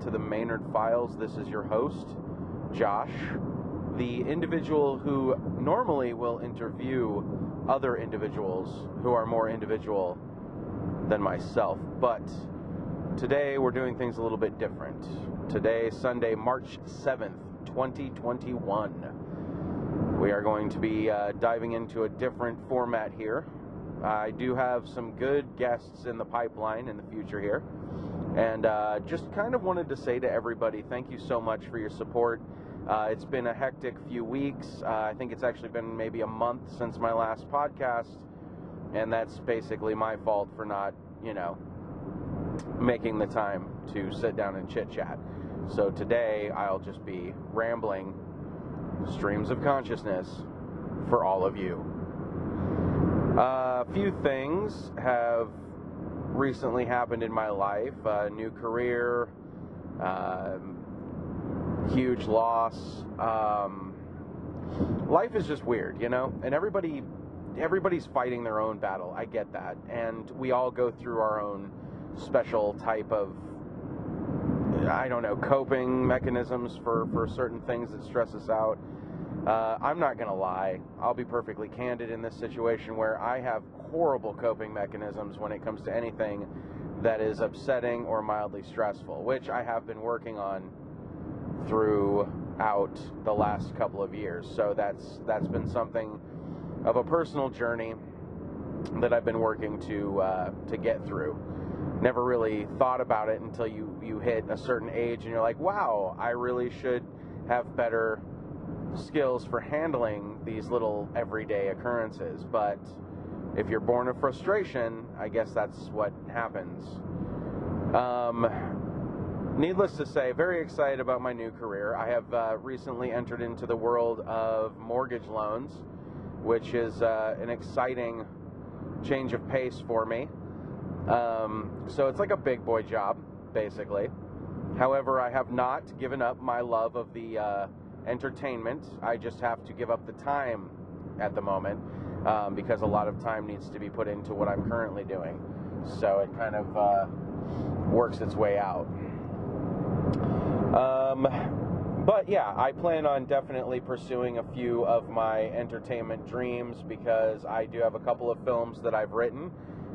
to the Maynerd Files. This is your host, Josh, the individual who normally will interview other individuals who are more individual than myself. But today we're doing things a little bit different. Today, Sunday, March 7th, 2021, we are going to be uh, diving into a different format here. I do have some good guests in the pipeline in the future here. And uh, just kind of wanted to say to everybody, thank you so much for your support. Uh, it's been a hectic few weeks. Uh, I think it's actually been maybe a month since my last podcast. And that's basically my fault for not, you know, making the time to sit down and chit chat. So today I'll just be rambling streams of consciousness for all of you. A few things have recently happened in my life a new career, uh, huge loss. Um, life is just weird, you know, and everybody. Everybody's fighting their own battle. I get that. And we all go through our own special type of I don't know, coping mechanisms for, for certain things that stress us out. Uh, I'm not going to lie. I'll be perfectly candid in this situation where I have horrible coping mechanisms when it comes to anything that is upsetting or mildly stressful, which I have been working on throughout the last couple of years. So that's that's been something of a personal journey that I've been working to uh, to get through. Never really thought about it until you you hit a certain age and you're like, wow, I really should have better skills for handling these little everyday occurrences. But if you're born of frustration, I guess that's what happens. Um, needless to say, very excited about my new career. I have uh, recently entered into the world of mortgage loans, which is uh, an exciting change of pace for me. Um, so it's like a big boy job, basically. However, I have not given up my love of the uh, entertainment. I just have to give up the time at the moment um, because a lot of time needs to be put into what I'm currently doing. So it kind of uh, works its way out. Um, but yeah, I plan on definitely pursuing a few of my entertainment dreams because I do have a couple of films that I've written.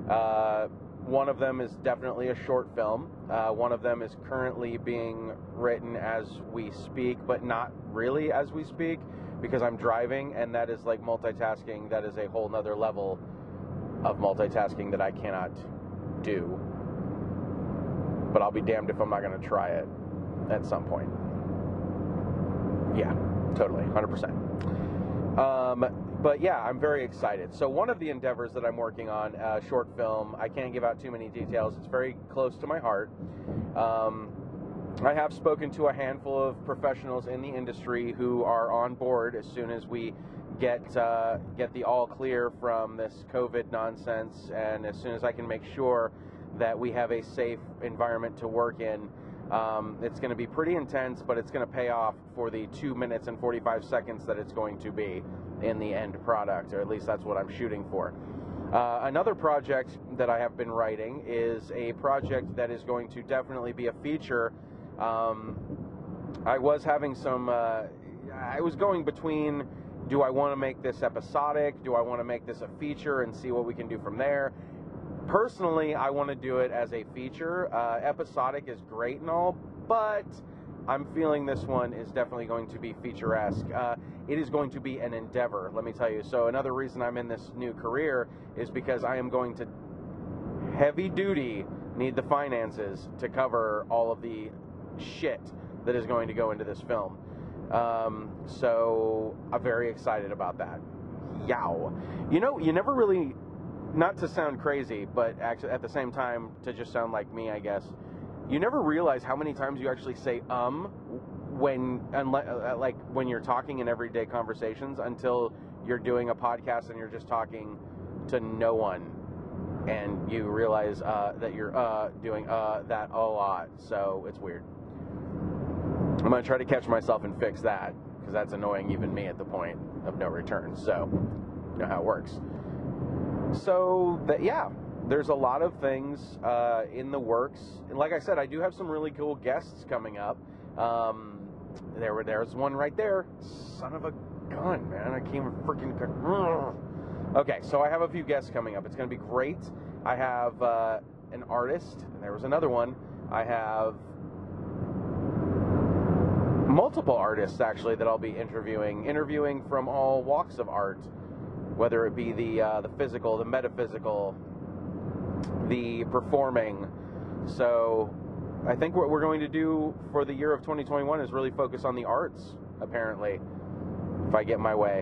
Uh, one of them is definitely a short film. Uh, one of them is currently being written as we speak, but not really as we speak because I'm driving, and that is like multitasking. That is a whole nother level of multitasking that I cannot do. But I'll be damned if I'm not going to try it at some point. Yeah, totally, 100%. Um, but yeah, I'm very excited. So one of the endeavors that I'm working on, a short film, I can't give out too many details. It's very close to my heart. Um, I have spoken to a handful of professionals in the industry who are on board as soon as we get uh, get the all clear from this COVID nonsense, and as soon as I can make sure that we have a safe environment to work in. Um, it's going to be pretty intense, but it's going to pay off for the two minutes and 45 seconds that it's going to be in the end product, or at least that's what I'm shooting for. Uh, another project that I have been writing is a project that is going to definitely be a feature. Um, I was having some, uh, I was going between do I want to make this episodic? Do I want to make this a feature and see what we can do from there? Personally, I want to do it as a feature. Uh, episodic is great and all, but I'm feeling this one is definitely going to be feature-esque. Uh, it is going to be an endeavor, let me tell you. So another reason I'm in this new career is because I am going to heavy duty need the finances to cover all of the shit that is going to go into this film. Um, so I'm very excited about that. Yow. You know, you never really, not to sound crazy, but actually at the same time to just sound like me, I guess you never realize how many times you actually say um when unless, uh, like when you're talking in everyday conversations until you're doing a podcast and you're just talking to no one. And you realize uh, that you're uh, doing uh, that a lot. So it's weird. I'm going to try to catch myself and fix that because that's annoying even me at the point of no return. So you know how it works. So that yeah there's a lot of things uh, in the works. And like I said, I do have some really cool guests coming up. Um, there were there's one right there. Son of a gun, man! I even freaking. Okay, so I have a few guests coming up. It's going to be great. I have uh, an artist. There was another one. I have multiple artists actually that I'll be interviewing, interviewing from all walks of art, whether it be the uh, the physical, the metaphysical, the performing. So I think what we're going to do for the year of 2021 is really focus on the arts, apparently, if I get my way.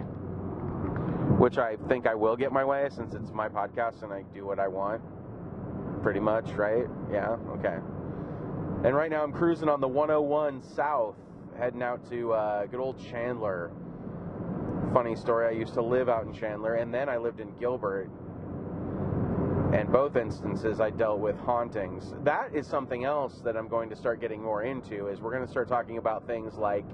Which I think I will get my way since it's my podcast and I do what I want. Pretty much, right? Yeah, okay. And right now I'm cruising on the 101 South, heading out to uh, good old Chandler. Funny story, I used to live out in Chandler and then I lived in Gilbert and both instances I dealt with hauntings. That is something else that I'm going to start getting more into. Is we're going to start talking about things like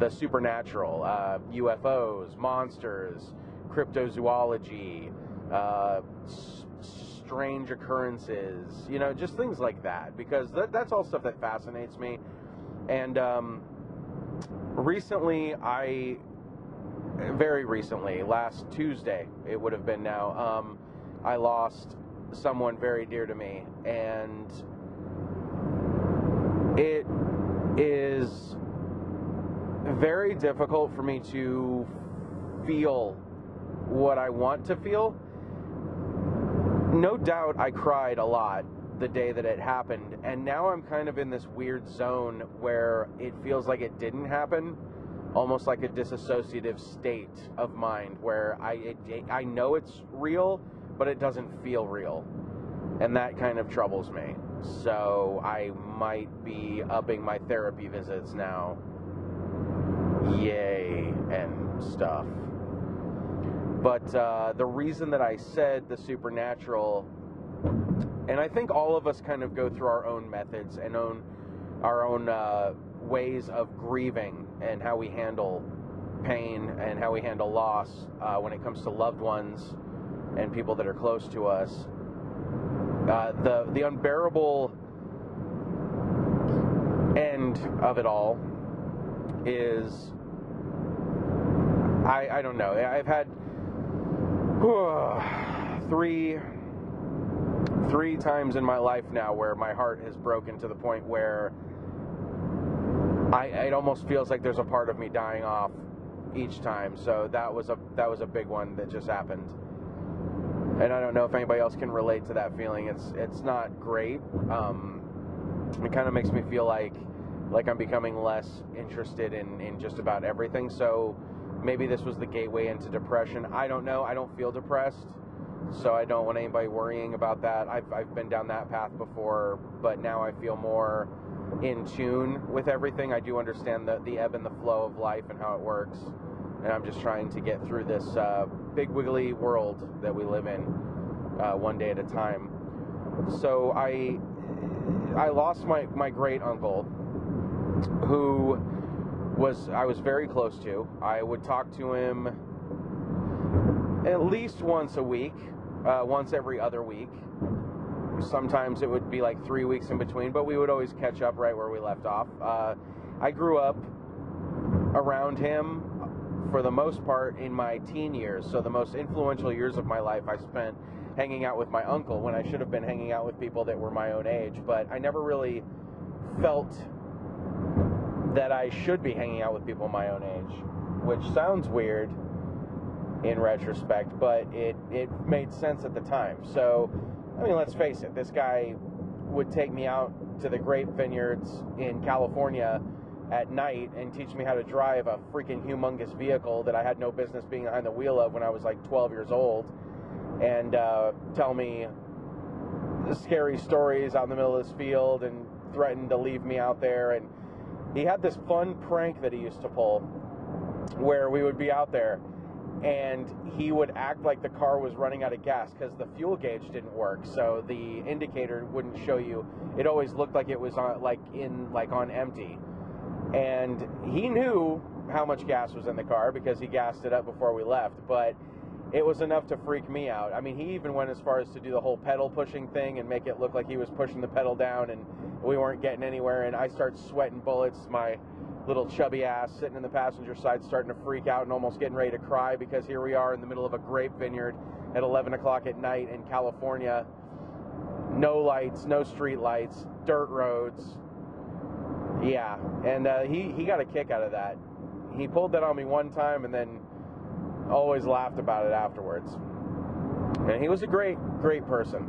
the supernatural, uh, UFOs, monsters, cryptozoology, uh, s- strange occurrences. You know, just things like that because that, that's all stuff that fascinates me. And um, recently, I very recently, last Tuesday, it would have been now. Um, I lost someone very dear to me, and it is very difficult for me to feel what I want to feel. No doubt I cried a lot the day that it happened, and now I'm kind of in this weird zone where it feels like it didn't happen. Almost like a disassociative state of mind where I it, I know it's real, but it doesn't feel real. And that kind of troubles me. So I might be upping my therapy visits now. Yay, and stuff. But uh, the reason that I said the supernatural, and I think all of us kind of go through our own methods and own our own uh, ways of grieving and how we handle pain and how we handle loss uh, when it comes to loved ones and people that are close to us. Uh, the the unbearable end of it all is I I don't know. I've had three three times in my life now where my heart has broken to the point where I it almost feels like there's a part of me dying off each time. So that was a that was a big one that just happened and I don't know if anybody else can relate to that feeling. It's it's not great. Um, it kind of makes me feel like like I'm becoming less interested in in just about everything. So maybe this was the gateway into depression. I don't know. I don't feel depressed, so I don't want anybody worrying about that. I've I've been down that path before, but now I feel more in tune with everything. I do understand the the ebb and the flow of life and how it works and I'm just trying to get through this uh, big wiggly world that we live in uh, one day at a time. So I I lost my my great uncle, who was I was very close to. I would talk to him at least once a week, uh, once every other week. Sometimes it would be like three weeks in between, but we would always catch up right where we left off. Uh, I grew up around him for the most part in my teen years. So the most influential years of my life I spent hanging out with my uncle when I should have been hanging out with people that were my own age. But I never really felt that I should be hanging out with people my own age, which sounds weird in retrospect, but it, it made sense at the time. So, I mean, let's face it, this guy would take me out to the grape vineyards in California at night and teach me how to drive a freaking humongous vehicle that I had no business being behind the wheel of when I was like 12 years old, and uh, tell me scary stories out in the middle of this field and threaten to leave me out there. And he had this fun prank that he used to pull where we would be out there and he would act like the car was running out of gas because the fuel gauge didn't work so the indicator wouldn't show you it always looked like it was on like in like on empty and he knew how much gas was in the car because he gassed it up before we left. But it was enough to freak me out. I mean, he even went as far as to do the whole pedal pushing thing and make it look like he was pushing the pedal down and we weren't getting anywhere. And I start sweating bullets. My little chubby ass sitting in the passenger side starting to freak out and almost getting ready to cry because here we are in the middle of a grape vineyard at 11 o'clock at night in California. No lights, no street lights, dirt roads. Yeah, and uh, he, he got a kick out of that. He pulled that on me one time and then always laughed about it afterwards. And he was a great, great person,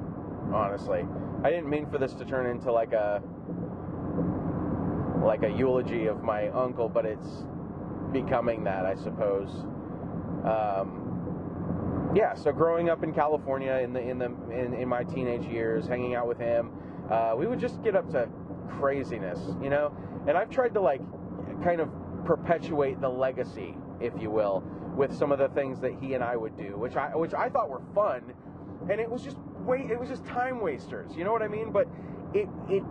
honestly. I didn't mean for this to turn into like a like a eulogy of my uncle, but it's becoming that, I suppose. Um, yeah, so growing up in California in the in the in, in my teenage years, hanging out with him, uh, we would just get up to craziness, you know. And I've tried to like kind of perpetuate the legacy, if you will, with some of the things that he and I would do, which I which I thought were fun, and it was just wait, it was just time wasters, you know what I mean? But it it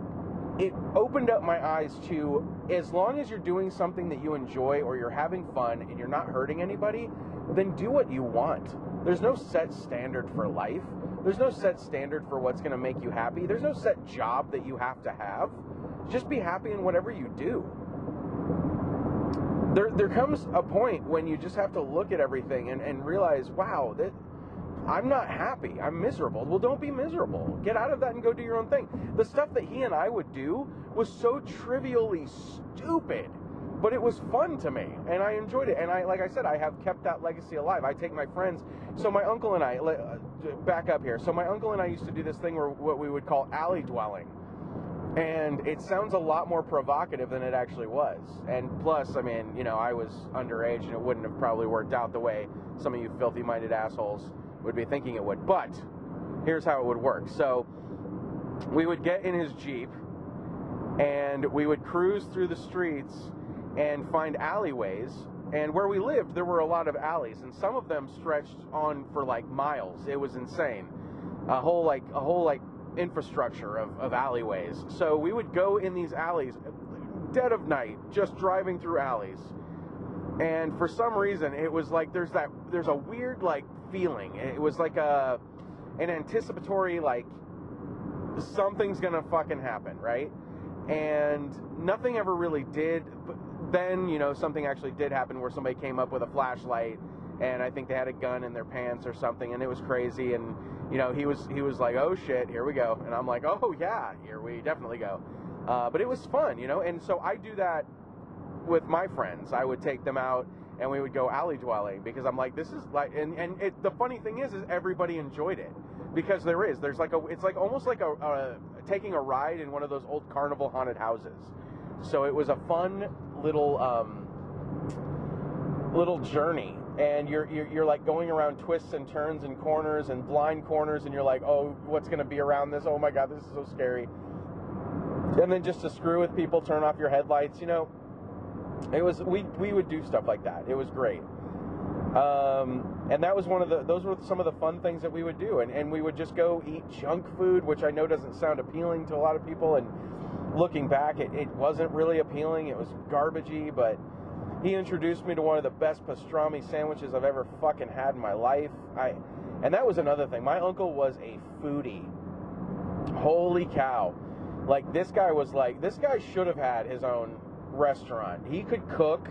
it opened up my eyes to as long as you're doing something that you enjoy or you're having fun and you're not hurting anybody, then do what you want. There's no set standard for life. There's no set standard for what's going to make you happy. There's no set job that you have to have. Just be happy in whatever you do. There, there comes a point when you just have to look at everything and, and realize, wow, that I'm not happy. I'm miserable. Well, don't be miserable. Get out of that and go do your own thing. The stuff that he and I would do was so trivially stupid, but it was fun to me and I enjoyed it. And I, like I said, I have kept that legacy alive. I take my friends. So my uncle and I, uh, back up here. So my uncle and I used to do this thing where what we would call alley dwelling. And it sounds a lot more provocative than it actually was. And plus, I mean, you know, I was underage and it wouldn't have probably worked out the way some of you filthy minded assholes would be thinking it would. But here's how it would work. So we would get in his Jeep and we would cruise through the streets and find alleyways. And where we lived, there were a lot of alleys, and some of them stretched on for like miles. It was insane. A whole like a whole like infrastructure of, of alleyways. So we would go in these alleys, dead of night, just driving through alleys. And for some reason, it was like there's that there's a weird like feeling. It was like a an anticipatory like something's gonna fucking happen, right? And nothing ever really did. But then you know something actually did happen where somebody came up with a flashlight, and I think they had a gun in their pants or something, and it was crazy. And you know he was he was like, oh shit, here we go, and I'm like, oh yeah, here we definitely go. Uh, but it was fun, you know, and so I do that with my friends. I would take them out and we would go alley dwelling because I'm like, this is like, and and it, the funny thing is, is everybody enjoyed it because there is, there's like a, it's like almost like a, a taking a ride in one of those old carnival haunted houses. So it was a fun little um, little journey, and you're, you're you're like going around twists and turns and corners and blind corners, and you're like, oh, what's gonna be around this? Oh my god, this is so scary. And then just to screw with people, turn off your headlights, you know it was we we would do stuff like that. It was great. Um, and that was one of the those were some of the fun things that we would do and, and we would just go eat junk food which i know doesn't sound appealing to a lot of people and looking back it, it wasn't really appealing. It was garbagey but he introduced me to one of the best pastrami sandwiches i've ever fucking had in my life. I and that was another thing. My uncle was a foodie. Holy cow. Like this guy was like this guy should have had his own restaurant. He could cook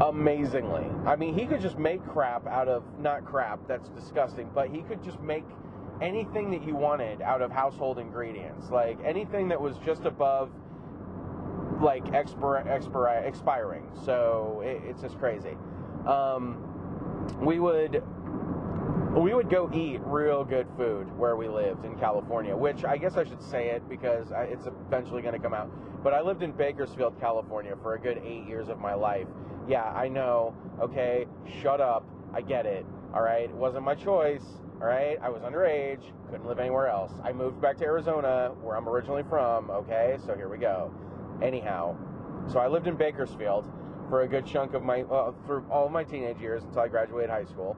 amazingly. I mean, he could just make crap out of not crap, that's disgusting, but he could just make anything that you wanted out of household ingredients. Like anything that was just above like expir- expir- expiring. So it, it's just crazy. Um, we would we would go eat real good food where we lived in California, which I guess I should say it because I, it's eventually going to come out. But I lived in Bakersfield, California for a good eight years of my life. Yeah, I know. Okay, shut up. I get it. All right, it wasn't my choice. All right, I was underage, couldn't live anywhere else. I moved back to Arizona, where I'm originally from. Okay, so here we go. Anyhow, so I lived in Bakersfield for a good chunk of my, uh, for all my teenage years until I graduated high school.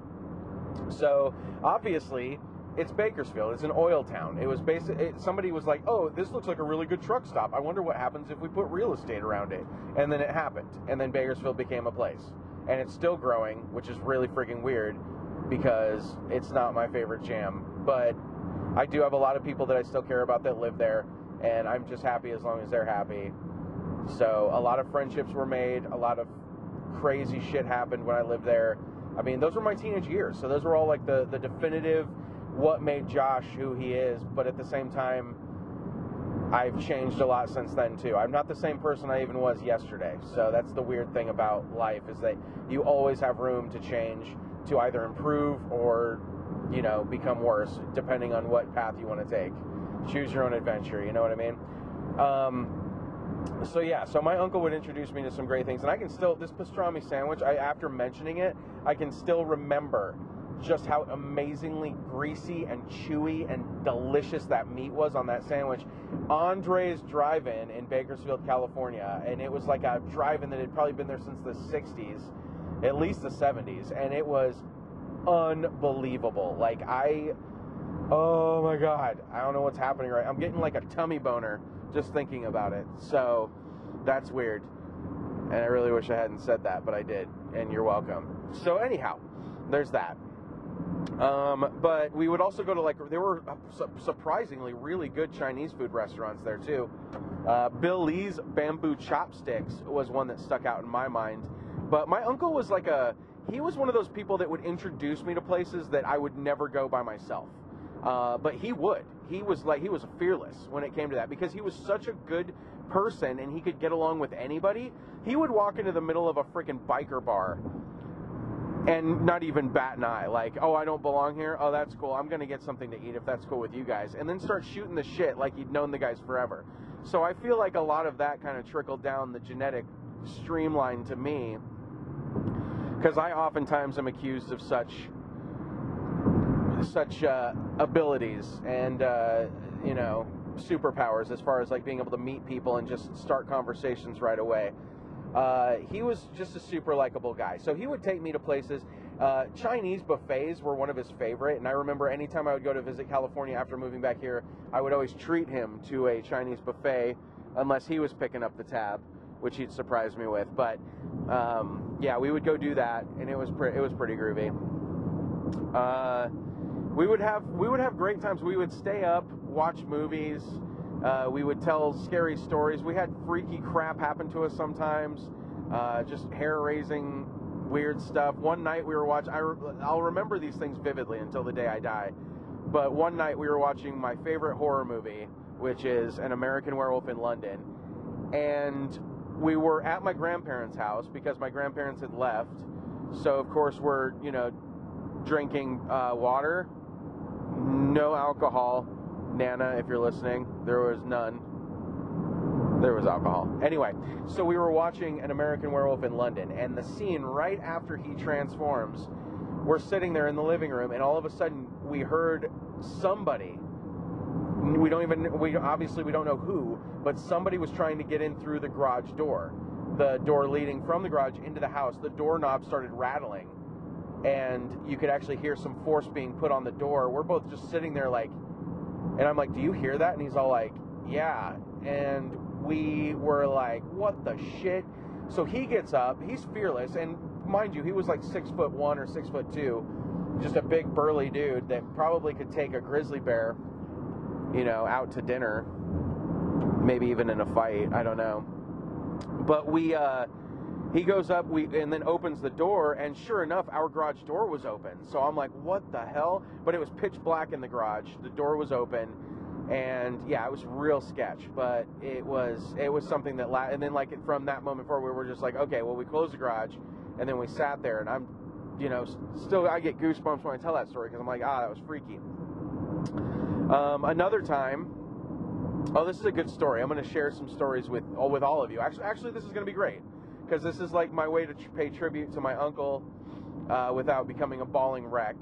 So obviously, it's Bakersfield. It's an oil town. It was basically somebody was like, "Oh, this looks like a really good truck stop. I wonder what happens if we put real estate around it." And then it happened, and then Bakersfield became a place, and it's still growing, which is really freaking weird. Because it's not my favorite jam. But I do have a lot of people that I still care about that live there, and I'm just happy as long as they're happy. So a lot of friendships were made, a lot of crazy shit happened when I lived there. I mean, those were my teenage years, so those were all like the the definitive what made Josh who he is. But at the same time, I've changed a lot since then too. I'm not the same person I even was yesterday. So that's the weird thing about life is that you always have room to change to either improve or you know become worse depending on what path you want to take. Choose your own adventure. You know what I mean? Um, so yeah, so my uncle would introduce me to some great things, and I can still this pastrami sandwich. I after mentioning it, I can still remember just how amazingly greasy and chewy and delicious that meat was on that sandwich. Andre's Drive-In in Bakersfield, California, and it was like a drive-in that had probably been there since the '60s, at least the '70s, and it was unbelievable. Like I, oh my god, I don't know what's happening right. I'm getting like a tummy boner just thinking about it. So that's weird. And I really wish I hadn't said that, but I did. And you're welcome. So, anyhow, there's that. Um, but we would also go to like, there were surprisingly really good Chinese food restaurants there too. Uh, Bill Lee's Bamboo Chopsticks was one that stuck out in my mind. But my uncle was like a, he was one of those people that would introduce me to places that I would never go by myself. Uh, but he would. He was like he was fearless when it came to that because he was such a good person and he could get along with anybody. He would walk into the middle of a freaking biker bar and not even bat an eye. Like, oh, I don't belong here. Oh, that's cool. I'm gonna get something to eat if that's cool with you guys, and then start shooting the shit like he'd known the guys forever. So I feel like a lot of that kind of trickled down the genetic streamline to me because I oftentimes am accused of such such uh, abilities and uh, you know superpowers as far as like being able to meet people and just start conversations right away. Uh, he was just a super likable guy. So he would take me to places. Uh, Chinese buffets were one of his favorite, and I remember anytime I would go to visit California after moving back here, I would always treat him to a Chinese buffet, unless he was picking up the tab, which he'd surprise me with. But um, yeah, we would go do that, and it was pre- it was pretty groovy. Uh, we would have we would have great times. We would stay up, watch movies. Uh, we would tell scary stories. We had freaky crap happen to us sometimes. Uh, just hair raising, weird stuff. One night we were watching. I will remember these things vividly until the day I die. But one night we were watching my favorite horror movie, which is An American Werewolf in London, and we were at my grandparents' house because my grandparents had left. So of course we're you know drinking uh, water no alcohol. Nana, if you're listening, there was none. There was alcohol. Anyway, so we were watching An American Werewolf in London, and the scene right after he transforms, we're sitting there in the living room, and all of a sudden we heard somebody. We don't even, we obviously we don't know who, but somebody was trying to get in through the garage door, the door leading from the garage into the house. The doorknob started rattling and you could actually hear some force being put on the door. We're both just sitting there like, and I'm like, "Do you hear that?" And he's all like, "Yeah." And we were like, "What the shit?" So he gets up. He's fearless, and mind you, he was like six foot one or six foot two, just a big burly dude that probably could take a grizzly bear, you know, out to dinner, maybe even in a fight. I don't know. But we. uh he goes up we and then opens the door and sure enough our garage door was open so i'm like what the hell but it was pitch black in the garage the door was open and yeah it was real sketch but it was it was something that la- and then like from that moment forward we were just like okay well we closed the garage and then we sat there and i'm you know still i get goosebumps when i tell that story because i'm like ah that was freaky um, another time oh this is a good story i'm going to share some stories with oh, with all of you actually actually this is going to be great because this is like my way to tr- pay tribute to my uncle uh, without becoming a bawling wreck.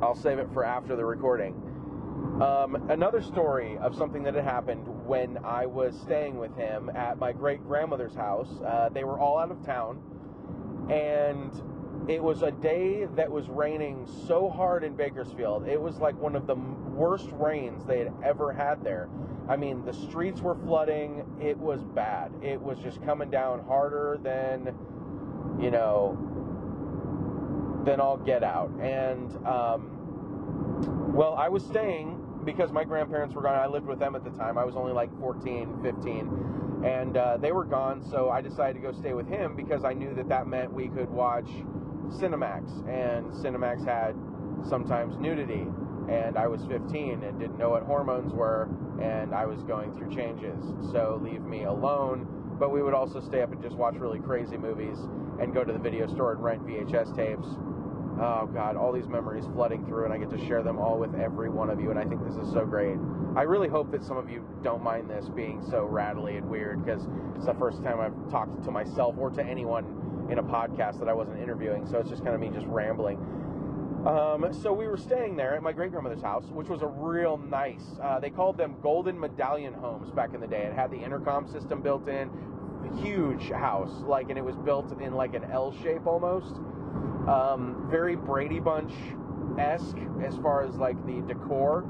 I'll save it for after the recording. Um, another story of something that had happened when I was staying with him at my great grandmother's house. Uh, they were all out of town, and it was a day that was raining so hard in Bakersfield. It was like one of the worst rains they had ever had there. I mean, the streets were flooding. It was bad. It was just coming down harder than, you know, than all get out. And, um, well, I was staying because my grandparents were gone. I lived with them at the time. I was only like 14, 15. And uh, they were gone, so I decided to go stay with him because I knew that that meant we could watch Cinemax. And Cinemax had sometimes nudity. And I was 15 and didn't know what hormones were, and I was going through changes. So leave me alone. But we would also stay up and just watch really crazy movies and go to the video store and rent VHS tapes oh god, all these memories flooding through, and I get to share them all with every one of you, and I think this is so great. I really hope that some of you don't mind this being so rattly and weird because it's the first time I've talked to myself or to anyone in a podcast that I wasn't interviewing, so it's just kind of me just rambling. Um, so we were staying there at my great grandmother's house, which was a real nice. Uh, they called them golden medallion homes back in the day. It had the intercom system built in, huge house, like, and it was built in like an L shape almost. Um, very Brady Bunch esque as far as like the decor,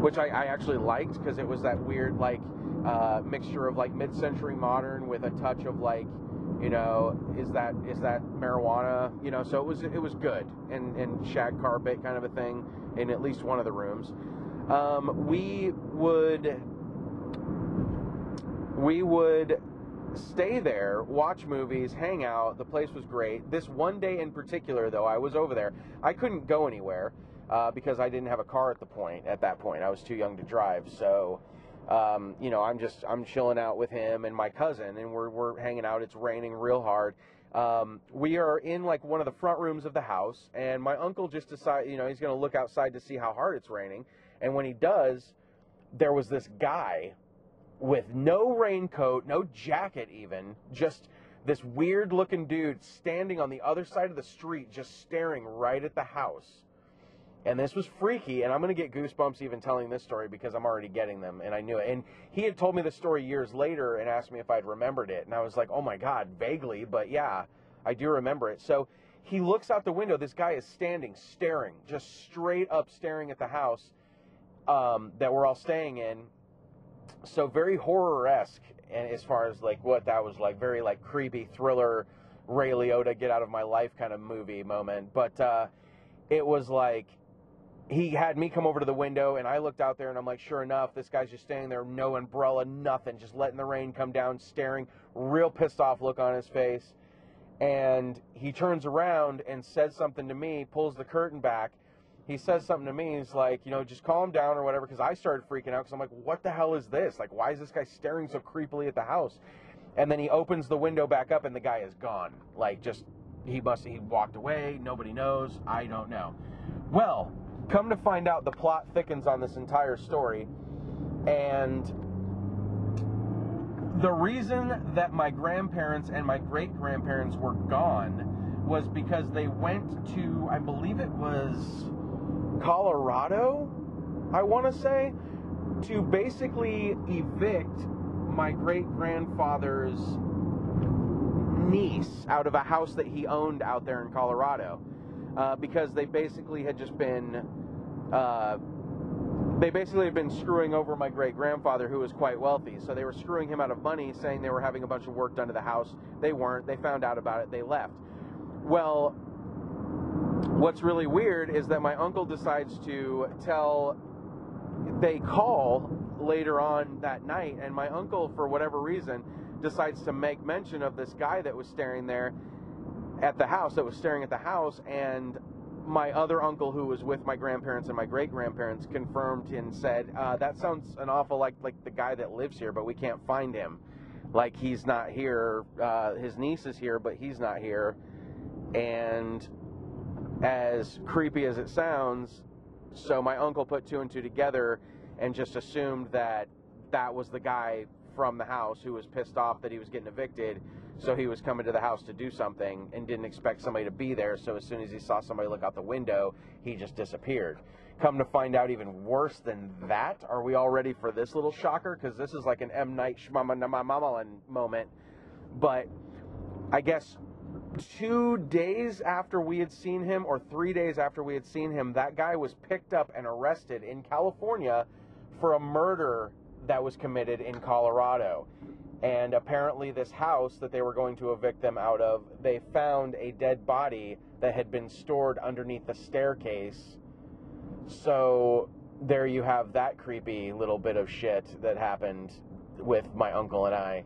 which I, I actually liked because it was that weird like uh, mixture of like mid-century modern with a touch of like you know is that is that marijuana you know so it was it was good and and shag carpet kind of a thing in at least one of the rooms um, we would we would stay there, watch movies, hang out. The place was great. This one day in particular, though, I was over there. I couldn't go anywhere uh, because I didn't have a car at the point. At that point, I was too young to drive. So, um, you know, I'm just I'm chilling out with him and my cousin, and we're we're hanging out. It's raining real hard. Um, we are in like one of the front rooms of the house, and my uncle just decided, you know, he's going to look outside to see how hard it's raining. And when he does, there was this guy with no raincoat, no jacket, even, just this weird looking dude standing on the other side of the street, just staring right at the house. And this was freaky, and I'm going to get goosebumps even telling this story because I'm already getting them, and I knew it. And he had told me the story years later and asked me if I'd remembered it. And I was like, oh my God, vaguely, but yeah, I do remember it. So he looks out the window. This guy is standing, staring, just straight up staring at the house um, that we're all staying in so very horror esque, and as far as like what that was like, very like creepy thriller, Ray Liotta get out of my life kind of movie moment. But uh, it was like he had me come over to the window, and I looked out there, and I'm like, sure enough, this guy's just standing there, no umbrella, nothing, just letting the rain come down, staring, real pissed off look on his face. And he turns around and says something to me, pulls the curtain back, he says something to me. He's like, you know, just calm down or whatever. Because I started freaking out because I'm like, what the hell is this? Like, why is this guy staring so creepily at the house? And then he opens the window back up and the guy is gone. Like, just he must he walked away. Nobody knows. I don't know. Well, come to find out, the plot thickens on this entire story, and the reason that my grandparents and my great grandparents were gone was because they went to, I believe it was Colorado, I want to say, to basically evict my great grandfather's niece out of a house that he owned out there in Colorado. Uh, because they basically had just been, uh, they basically had been screwing over my great grandfather, who was quite wealthy. So they were screwing him out of money, saying they were having a bunch of work done to the house. They weren't. They found out about it. They left. Well, what's really weird is that my uncle decides to tell they call later on that night and my uncle for whatever reason decides to make mention of this guy that was staring there at the house that was staring at the house and my other uncle who was with my grandparents and my great grandparents confirmed and said uh, that sounds an awful like like the guy that lives here but we can't find him like he's not here uh, his niece is here but he's not here and as creepy as it sounds, so my uncle put two and two together and just assumed that that was the guy from the house who was pissed off that he was getting evicted. So he was coming to the house to do something and didn't expect somebody to be there. So as soon as he saw somebody look out the window, he just disappeared. Come to find out, even worse than that, are we all ready for this little shocker? Because this is like an M Night Shyamalan moment. But I guess two days after we had seen him, or three days after we had seen him, that guy was picked up and arrested in California for a murder that was committed in Colorado. And apparently, this house that they were going to evict them out of, they found a dead body that had been stored underneath the staircase. So there you have that creepy little bit of shit that happened with my uncle and I.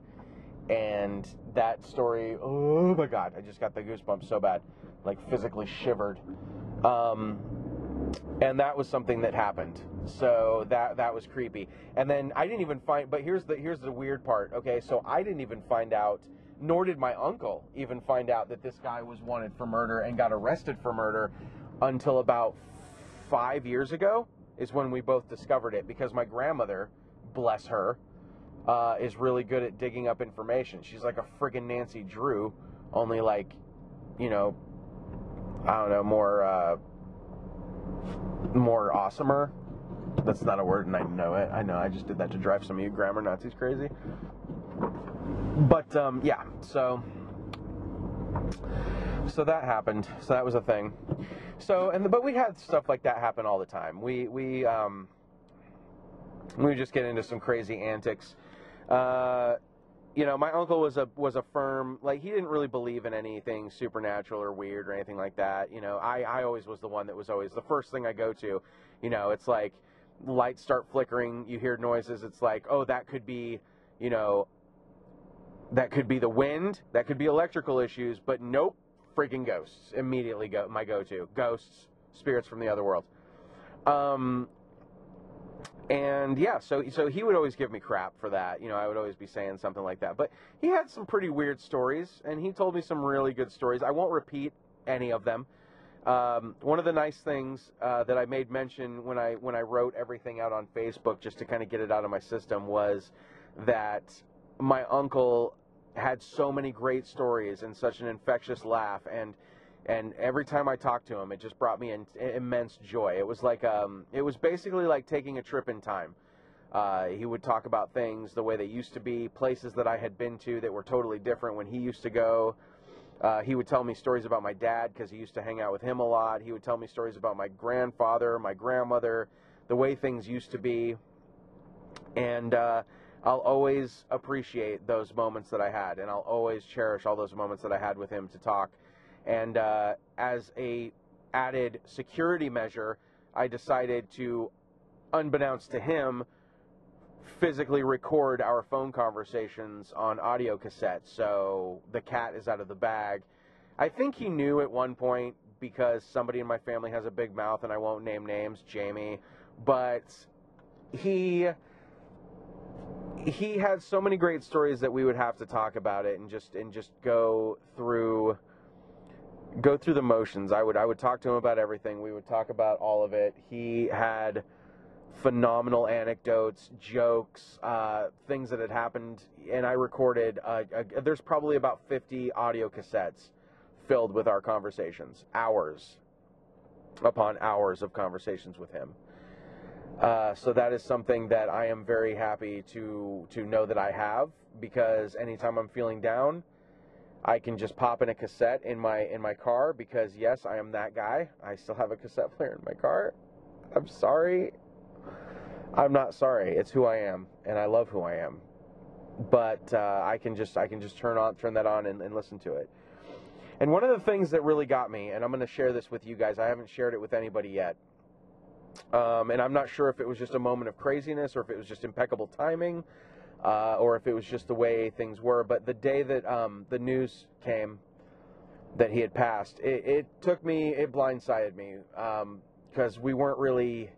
And that story, oh my god, I just got the goosebumps so bad, like physically shivered. Um, and that was something that happened. So that that was creepy. And then I didn't even find. But here's the here's the weird part. Okay, so I didn't even find out, nor did my uncle even find out that this guy was wanted for murder and got arrested for murder until about five years ago is when we both discovered it because my grandmother, bless her, uh, is really good at digging up information. She's like a friggin' Nancy Drew, only like, you know, I don't know, more uh, more awesomer. That's not a word, and I know it. I know. I just did that to drive some of you grammar Nazis crazy. But um, yeah, so so that happened. So that was a thing. So and but we had stuff like that happen all the time. We we um, we just get into some crazy antics. Uh, you know, my uncle was a was a firm like he didn't really believe in anything supernatural or weird or anything like that. You know, I I always was the one that was always the first thing I go to. You know, it's like lights start flickering, you hear noises. It's like, oh, that could be, you know, that could be the wind, that could be electrical issues, but nope, freaking ghosts. Immediately go my go to ghosts, spirits from the other world. Um, and yeah, so so he would always give me crap for that. You know, I would always be saying something like that. But he had some pretty weird stories, and he told me some really good stories. I won't repeat any of them. Um, one of the nice things uh, that I made mention when I when I wrote everything out on Facebook, just to kind of get it out of my system, was that my uncle had so many great stories and such an infectious laugh and and every time I talked to him, it just brought me an immense joy. It was like um, it was basically like taking a trip in time. Uh, he would talk about things the way they used to be, places that I had been to that were totally different when he used to go. Uh, he would tell me stories about my dad because he used to hang out with him a lot. He would tell me stories about my grandfather, my grandmother, the way things used to be. And uh, I'll always appreciate those moments that I had, and I'll always cherish all those moments that I had with him to talk and uh, as a added security measure, I decided to, unbeknownst to him, physically record our phone conversations on audio cassettes. So the cat is out of the bag. I think he knew at one point because somebody in my family has a big mouth, and I won't name names, Jamie, but he he had so many great stories that we would have to talk about it and just and just go through go through the motions. I would I would talk to him about everything. We would talk about all of it. He had phenomenal anecdotes, jokes, uh, things that had happened, and I recorded. Uh, uh, there's probably about 50 audio cassettes filled with our conversations, hours upon hours of conversations with him. Uh, so that is something that I am very happy to to know that I have because anytime I'm feeling down I can just pop in a cassette in my in my car because yes, I am that guy. I still have a cassette player in my car. I'm sorry. I'm not sorry. It's who I am, and I love who I am. But uh, I can just I can just turn on turn that on and, and listen to it. And one of the things that really got me, and I'm going to share this with you guys. I haven't shared it with anybody yet. Um, and I'm not sure if it was just a moment of craziness or if it was just impeccable timing uh, or if it was just the way things were. But the day that um, the news came that he had passed, it, it took me, it blindsided me because um, we weren't really,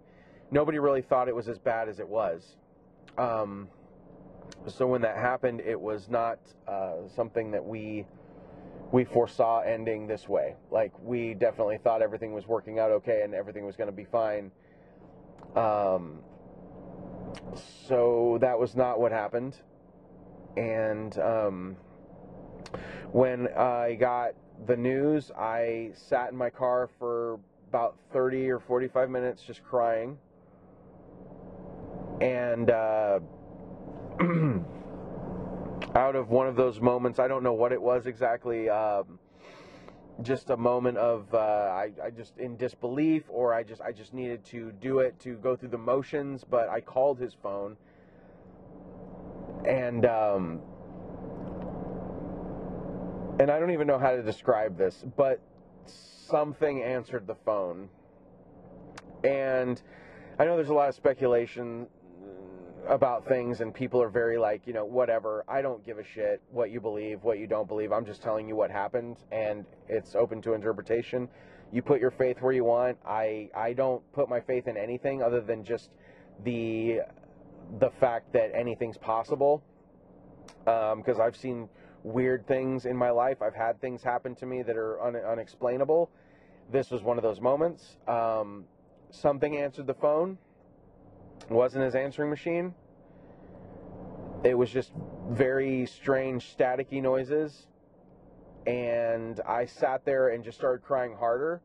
nobody really thought it was as bad as it was. Um, so when that happened, it was not uh, something that we we foresaw ending this way. Like we definitely thought everything was working out okay and everything was going to be fine. Um, so that was not what happened. And um, when I got the news, I sat in my car for about 30 or 45 minutes just crying. And uh, out of one of those moments, I don't know what it was exactly. Um, just a moment of uh, I, I, just in disbelief or I just I just needed to do it to go through the motions but I called his phone. And um, and I don't even know how to describe this but something answered the phone. And I know there's a lot of speculation about things, and people are very like, you know, whatever. I don't give a shit what you believe, what you don't believe. I'm just telling you what happened, and it's open to interpretation. You put your faith where you want. I I don't put my faith in anything other than just the the fact that anything's possible. Because um, I've seen weird things in my life. I've had things happen to me that are un- unexplainable. This was one of those moments. Um, something answered the phone. Wasn't his answering machine. It was just very strange, staticky noises. And I sat there and just started crying harder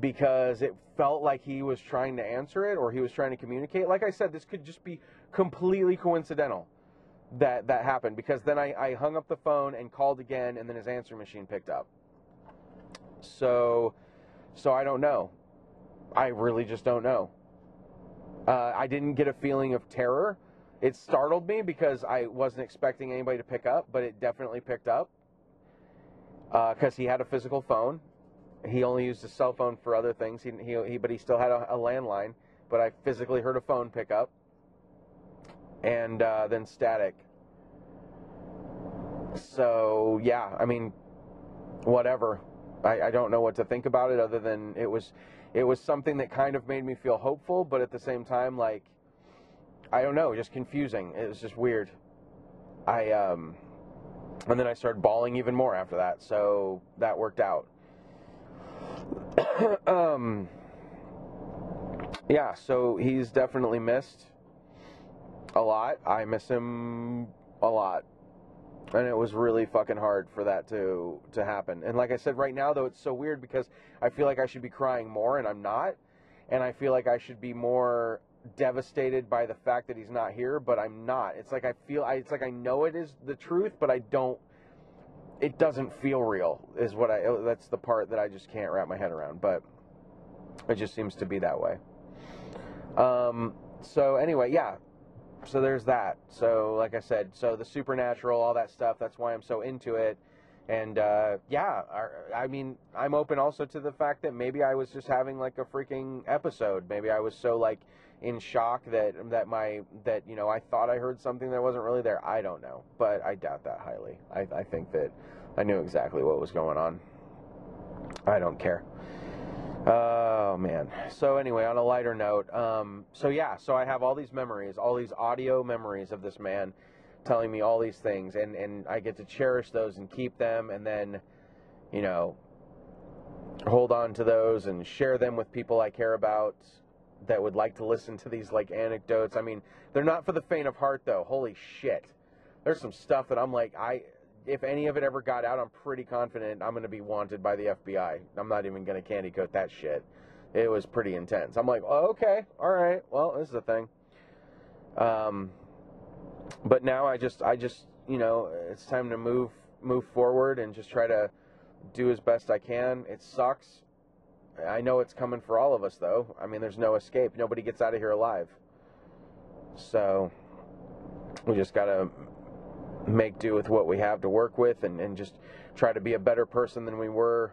because it felt like he was trying to answer it or he was trying to communicate. Like I said, this could just be completely coincidental that that happened because then I, I hung up the phone and called again and then his answering machine picked up. So so I don't know. I really just don't know. Uh, I didn't get a feeling of terror. It startled me because I wasn't expecting anybody to pick up, but it definitely picked up because uh, he had a physical phone. He only used his cell phone for other things. He, he, he but he still had a, a, landline. But I physically heard a phone pick up, and uh, then static. So yeah, I mean, whatever. I, I don't know what to think about it other than it was it was something that kind of made me feel hopeful, but at the same time, like I don't know, just confusing. It was just weird. I um, and then I started bawling even more after that, so that worked out. um, yeah, so he's definitely missed a lot. I miss him a lot. And it was really fucking hard for that to to happen. And like I said, right now though, it's so weird because I feel like I should be crying more, and I'm not. And I feel like I should be more devastated by the fact that he's not here, but I'm not. It's like I feel I, it's like I know it is the truth, but I don't it doesn't feel real is what I that's the part that I just can't wrap my head around, but it just seems to be that way. Um so anyway, yeah. So there's that. So like I said, so the supernatural, all that stuff, that's why I'm so into it. And uh, yeah, I mean, I'm open also to the fact that maybe I was just having like a freaking episode. Maybe I was so like in shock that that my that you know I thought I heard something that wasn't really there. I don't know, but I doubt that highly. I, I think that I knew exactly what was going on. I don't care. Oh man. So anyway, on a lighter note, um, so yeah, so I have all these memories, all these audio memories of this man telling me all these things, and and I get to cherish those and keep them, and then, you know, hold on to those and share them with people I care about that would like to listen to these like anecdotes. I mean, they're not for the faint of heart though. Holy shit. There's some stuff that I'm like I if any of it ever got out, I'm pretty confident I'm going to be wanted by the FBI. I'm not even going to candy coat that shit. It was pretty intense. I'm like, oh, okay, all right, well, this is a thing. Um, but now I just, I just, you know, it's time to move, move forward and just try to do as best I can. It sucks. I know it's coming for all of us, though. I mean, there's no escape. Nobody gets out of here alive. So we just got to make do with what we have to work with and, and just try to be a better person than we were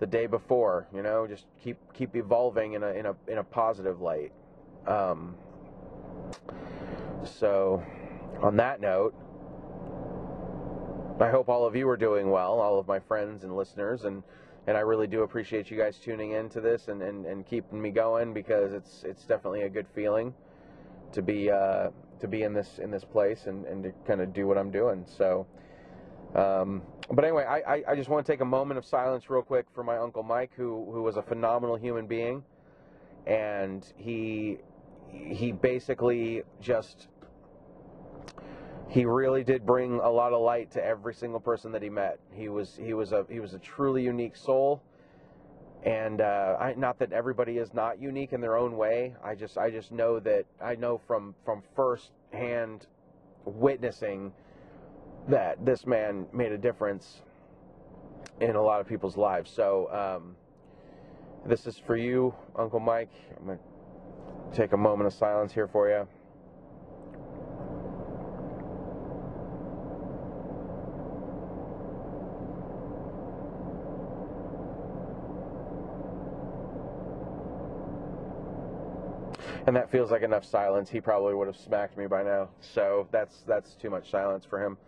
the day before. You know, just keep keep evolving in a in a in a positive light. Um, so, on that note, I hope all of you are doing well, all of my friends and listeners, and and I really do appreciate you guys tuning in to this and, and, and keeping me going because it's it's definitely a good feeling to be uh, to be in this in this place and, and to kind of do what I'm doing. So, um, but anyway, I, I, I just want to take a moment of silence real quick for my uncle Mike, who who was a phenomenal human being, and he he basically just he really did bring a lot of light to every single person that he met. He was he was a he was a truly unique soul and uh, I, not that everybody is not unique in their own way. I just I just know that I know from from first hand witnessing that this man made a difference in a lot of people's lives. So um, this is for you, Uncle Mike. I'm gonna take a moment of silence here for you. And that feels like enough silence. He probably would have smacked me by now. So that's that's too much silence for him.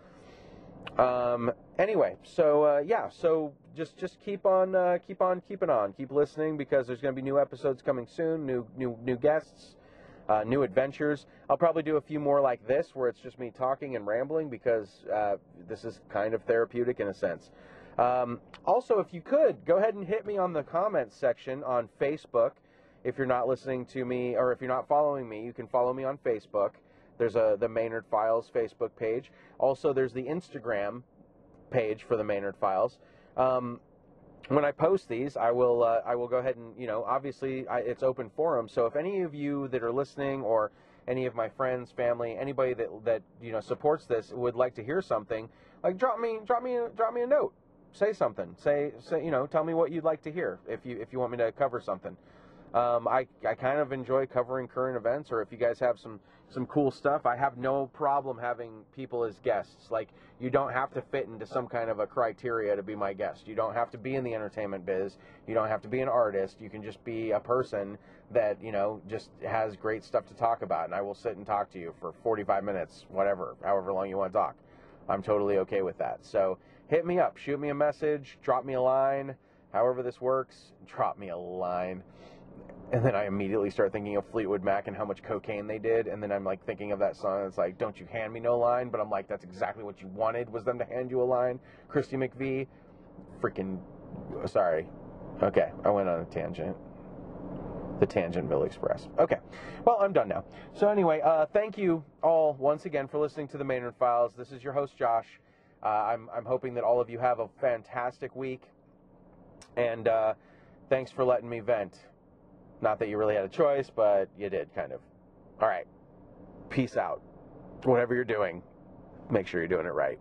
Um, anyway, so uh, yeah, so just just keep on uh, keep on keeping on, keep listening because there's going to be new episodes coming soon, new new new guests, uh, new adventures. I'll probably do a few more like this where it's just me talking and rambling because uh, this is kind of therapeutic in a sense. Um, also, if you could go ahead and hit me on the comments section on Facebook. If you're not listening to me or if you're not following me, you can follow me on Facebook. There's a the Maynerd Files Facebook page. Also, there's the Instagram page for the Maynerd Files. Um, when I post these, I will uh, I will go ahead and you know obviously I, it's open forum. So if any of you that are listening or any of my friends, family, anybody that that you know supports this would like to hear something, like drop me drop me drop me a note, say something, say say you know tell me what you'd like to hear if you if you want me to cover something. Um, I, I kind of enjoy covering current events, or if you guys have some, some cool stuff, I have no problem having people as guests. Like, you don't have to fit into some kind of a criteria to be my guest. You don't have to be in the entertainment biz. You don't have to be an artist. You can just be a person that, you know, just has great stuff to talk about. And I will sit and talk to you for 45 minutes, whatever, however long you want to talk. I'm totally okay with that. So hit me up, shoot me a message, drop me a line, however this works, drop me a line and then I immediately start thinking of Fleetwood Mac and how much cocaine they did, and then I'm like thinking of that song. It's like, "Don't you hand me no line," but I'm like, that's exactly what you wanted was them to hand you a line. Christy McVie, freaking, sorry. Okay, I went on a tangent. The Tangentville Express. Okay, well, I'm done now. So anyway, uh, thank you all once again for listening to the Maynerd Files. This is your host Josh. Uh, I'm I'm hoping that all of you have a fantastic week, and uh, thanks for letting me vent. Not that you really had a choice, but you did, kind of. All right. Peace out. Whatever you're doing, make sure you're doing it right.